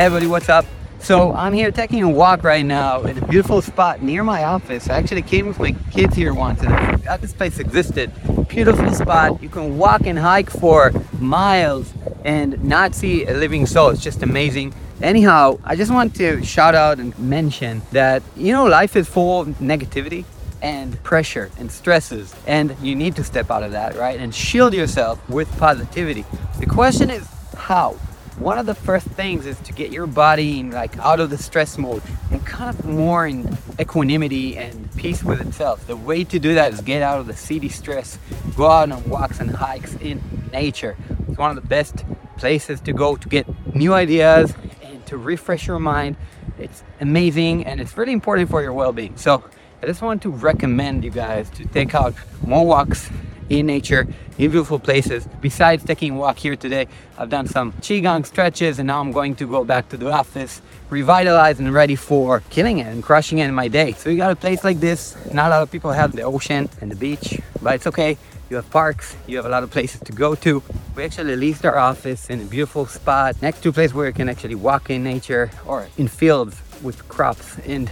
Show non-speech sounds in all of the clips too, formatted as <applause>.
Everybody, what's up? So I'm here taking a walk right now in a beautiful spot near my office. I actually came with my kids here once and I forgot this place existed. Beautiful spot. You can walk and hike for miles and not see a living soul. It's just amazing. Anyhow, I just want to shout out and mention that, you know, life is full of negativity and pressure and stresses and you need to step out of that, right? And shield yourself with positivity. The question is how? One of the first things is to get your body in, like out of the stress mode and kind of more in equanimity and peace with itself. The way to do that is get out of the city stress, go out on walks and hikes in nature. It's one of the best places to go to get new ideas and to refresh your mind. It's amazing and it's really important for your well-being. So I just want to recommend you guys to take out more walks in nature, in beautiful places. Besides taking a walk here today, I've done some Qigong stretches and now I'm going to go back to the office, revitalized and ready for killing it and crushing it in my day. So you got a place like this, not a lot of people have the ocean and the beach, but it's okay. You have parks, you have a lot of places to go to. We actually leased our office in a beautiful spot next to a place where you can actually walk in nature or in fields with crops and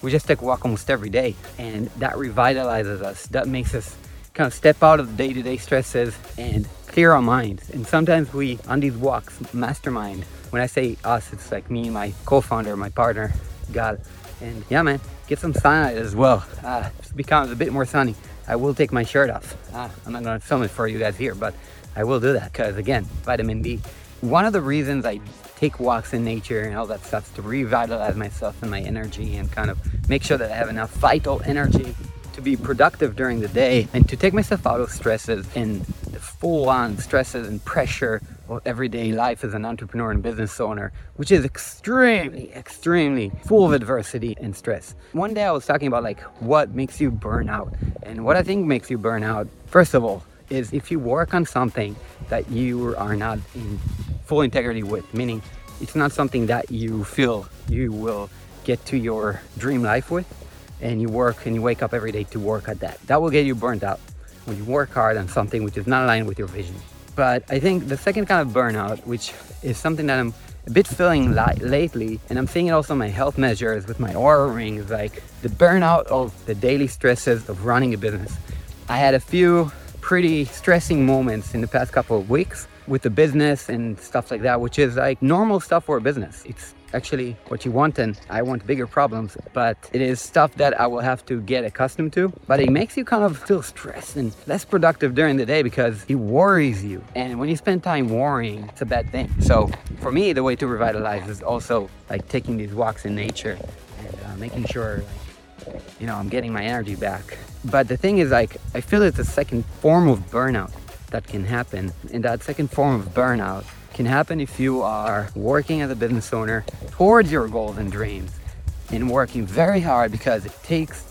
we just take a walk almost every day and that revitalizes us that makes us kind of step out of the day-to-day stresses and clear our minds. And sometimes we, on these walks, mastermind. When I say us, it's like me, my co-founder, my partner, God. And yeah, man, get some sunlight as well. Uh, it becomes a bit more sunny. I will take my shirt off. Uh, I'm not gonna film it for you guys here, but I will do that because again, vitamin D. One of the reasons I take walks in nature and all that stuff is to revitalize myself and my energy and kind of make sure that I have enough vital energy to be productive during the day and to take myself out of stresses and the full on stresses and pressure of everyday life as an entrepreneur and business owner, which is extremely, extremely full of adversity and stress. One day I was talking about like what makes you burn out. And what I think makes you burn out, first of all, is if you work on something that you are not in full integrity with, meaning it's not something that you feel you will get to your dream life with and you work and you wake up every day to work at that. That will get you burnt out when you work hard on something which is not aligned with your vision. But I think the second kind of burnout, which is something that I'm a bit feeling lately, and I'm seeing it also in my health measures with my Oura rings, like the burnout of the daily stresses of running a business. I had a few pretty stressing moments in the past couple of weeks with the business and stuff like that, which is like normal stuff for a business. It's actually what you want and I want bigger problems, but it is stuff that I will have to get accustomed to. But it makes you kind of feel stressed and less productive during the day because it worries you. And when you spend time worrying, it's a bad thing. So for me, the way to revitalize is also like taking these walks in nature and uh, making sure like, you know, I'm getting my energy back. But the thing is like, I feel it's a second form of burnout that can happen. And that second form of burnout can happen if you are working as a business owner towards your goals and dreams and working very hard because it takes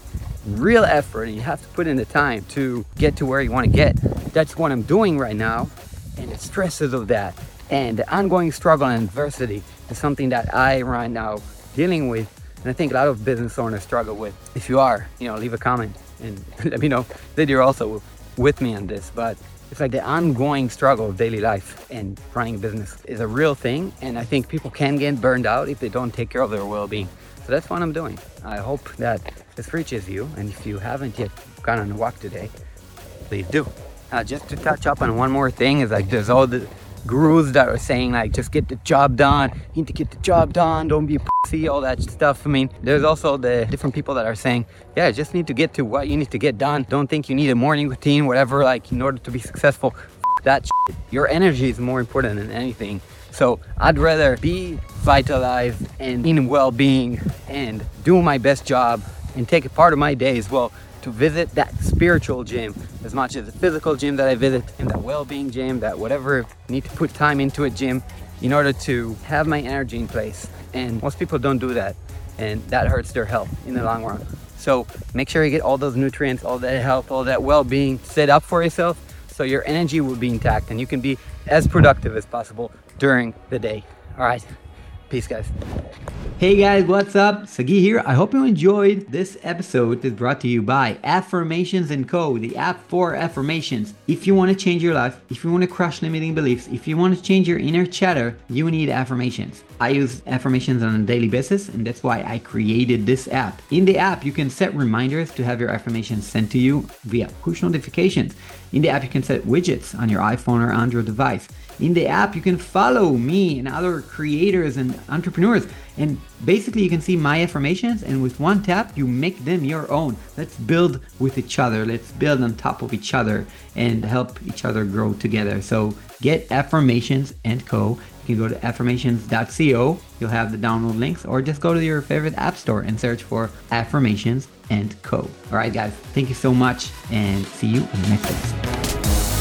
real effort and you have to put in the time to get to where you want to get. That's what I'm doing right now and the stresses of that and the ongoing struggle and adversity is something that I right now dealing with and I think a lot of business owners struggle with. If you are, you know, leave a comment and <laughs> let me know that you're also with me on this. But it's like the ongoing struggle of daily life and running a business is a real thing. And I think people can get burned out if they don't take care of their well being. So that's what I'm doing. I hope that this reaches you. And if you haven't yet gone on a walk today, please do. Uh, just to touch up on one more thing is like there's all the gurus that are saying like just get the job done. You need to get the job done. Don't be a pussy all that stuff. I mean there's also the different people that are saying yeah just need to get to what you need to get done. Don't think you need a morning routine whatever like in order to be successful. That shit. your energy is more important than anything. So i'd rather be vitalized and in well-being and do my best job and take a part of my day as well to visit that spiritual gym as much as the physical gym that I visit and that well-being gym, that whatever need to put time into a gym in order to have my energy in place. And most people don't do that and that hurts their health in the long run. So make sure you get all those nutrients, all that health, all that well-being set up for yourself so your energy will be intact and you can be as productive as possible during the day. All right, peace guys. Hey guys, what's up? Sagi here. I hope you enjoyed this episode that's brought to you by Affirmations Co, the app for affirmations. If you want to change your life, if you want to crush limiting beliefs, if you want to change your inner chatter, you need affirmations. I use affirmations on a daily basis, and that's why I created this app. In the app, you can set reminders to have your affirmations sent to you via push notifications. In the app, you can set widgets on your iPhone or Android device. In the app, you can follow me and other creators and entrepreneurs. And basically, you can see my affirmations, and with one tap, you make them your own. Let's build with each other. Let's build on top of each other and help each other grow together. So get affirmations and co. You can go to affirmations.co. You'll have the download links, or just go to your favorite app store and search for affirmations and co. All right, guys, thank you so much, and see you in the next episode. Thank you.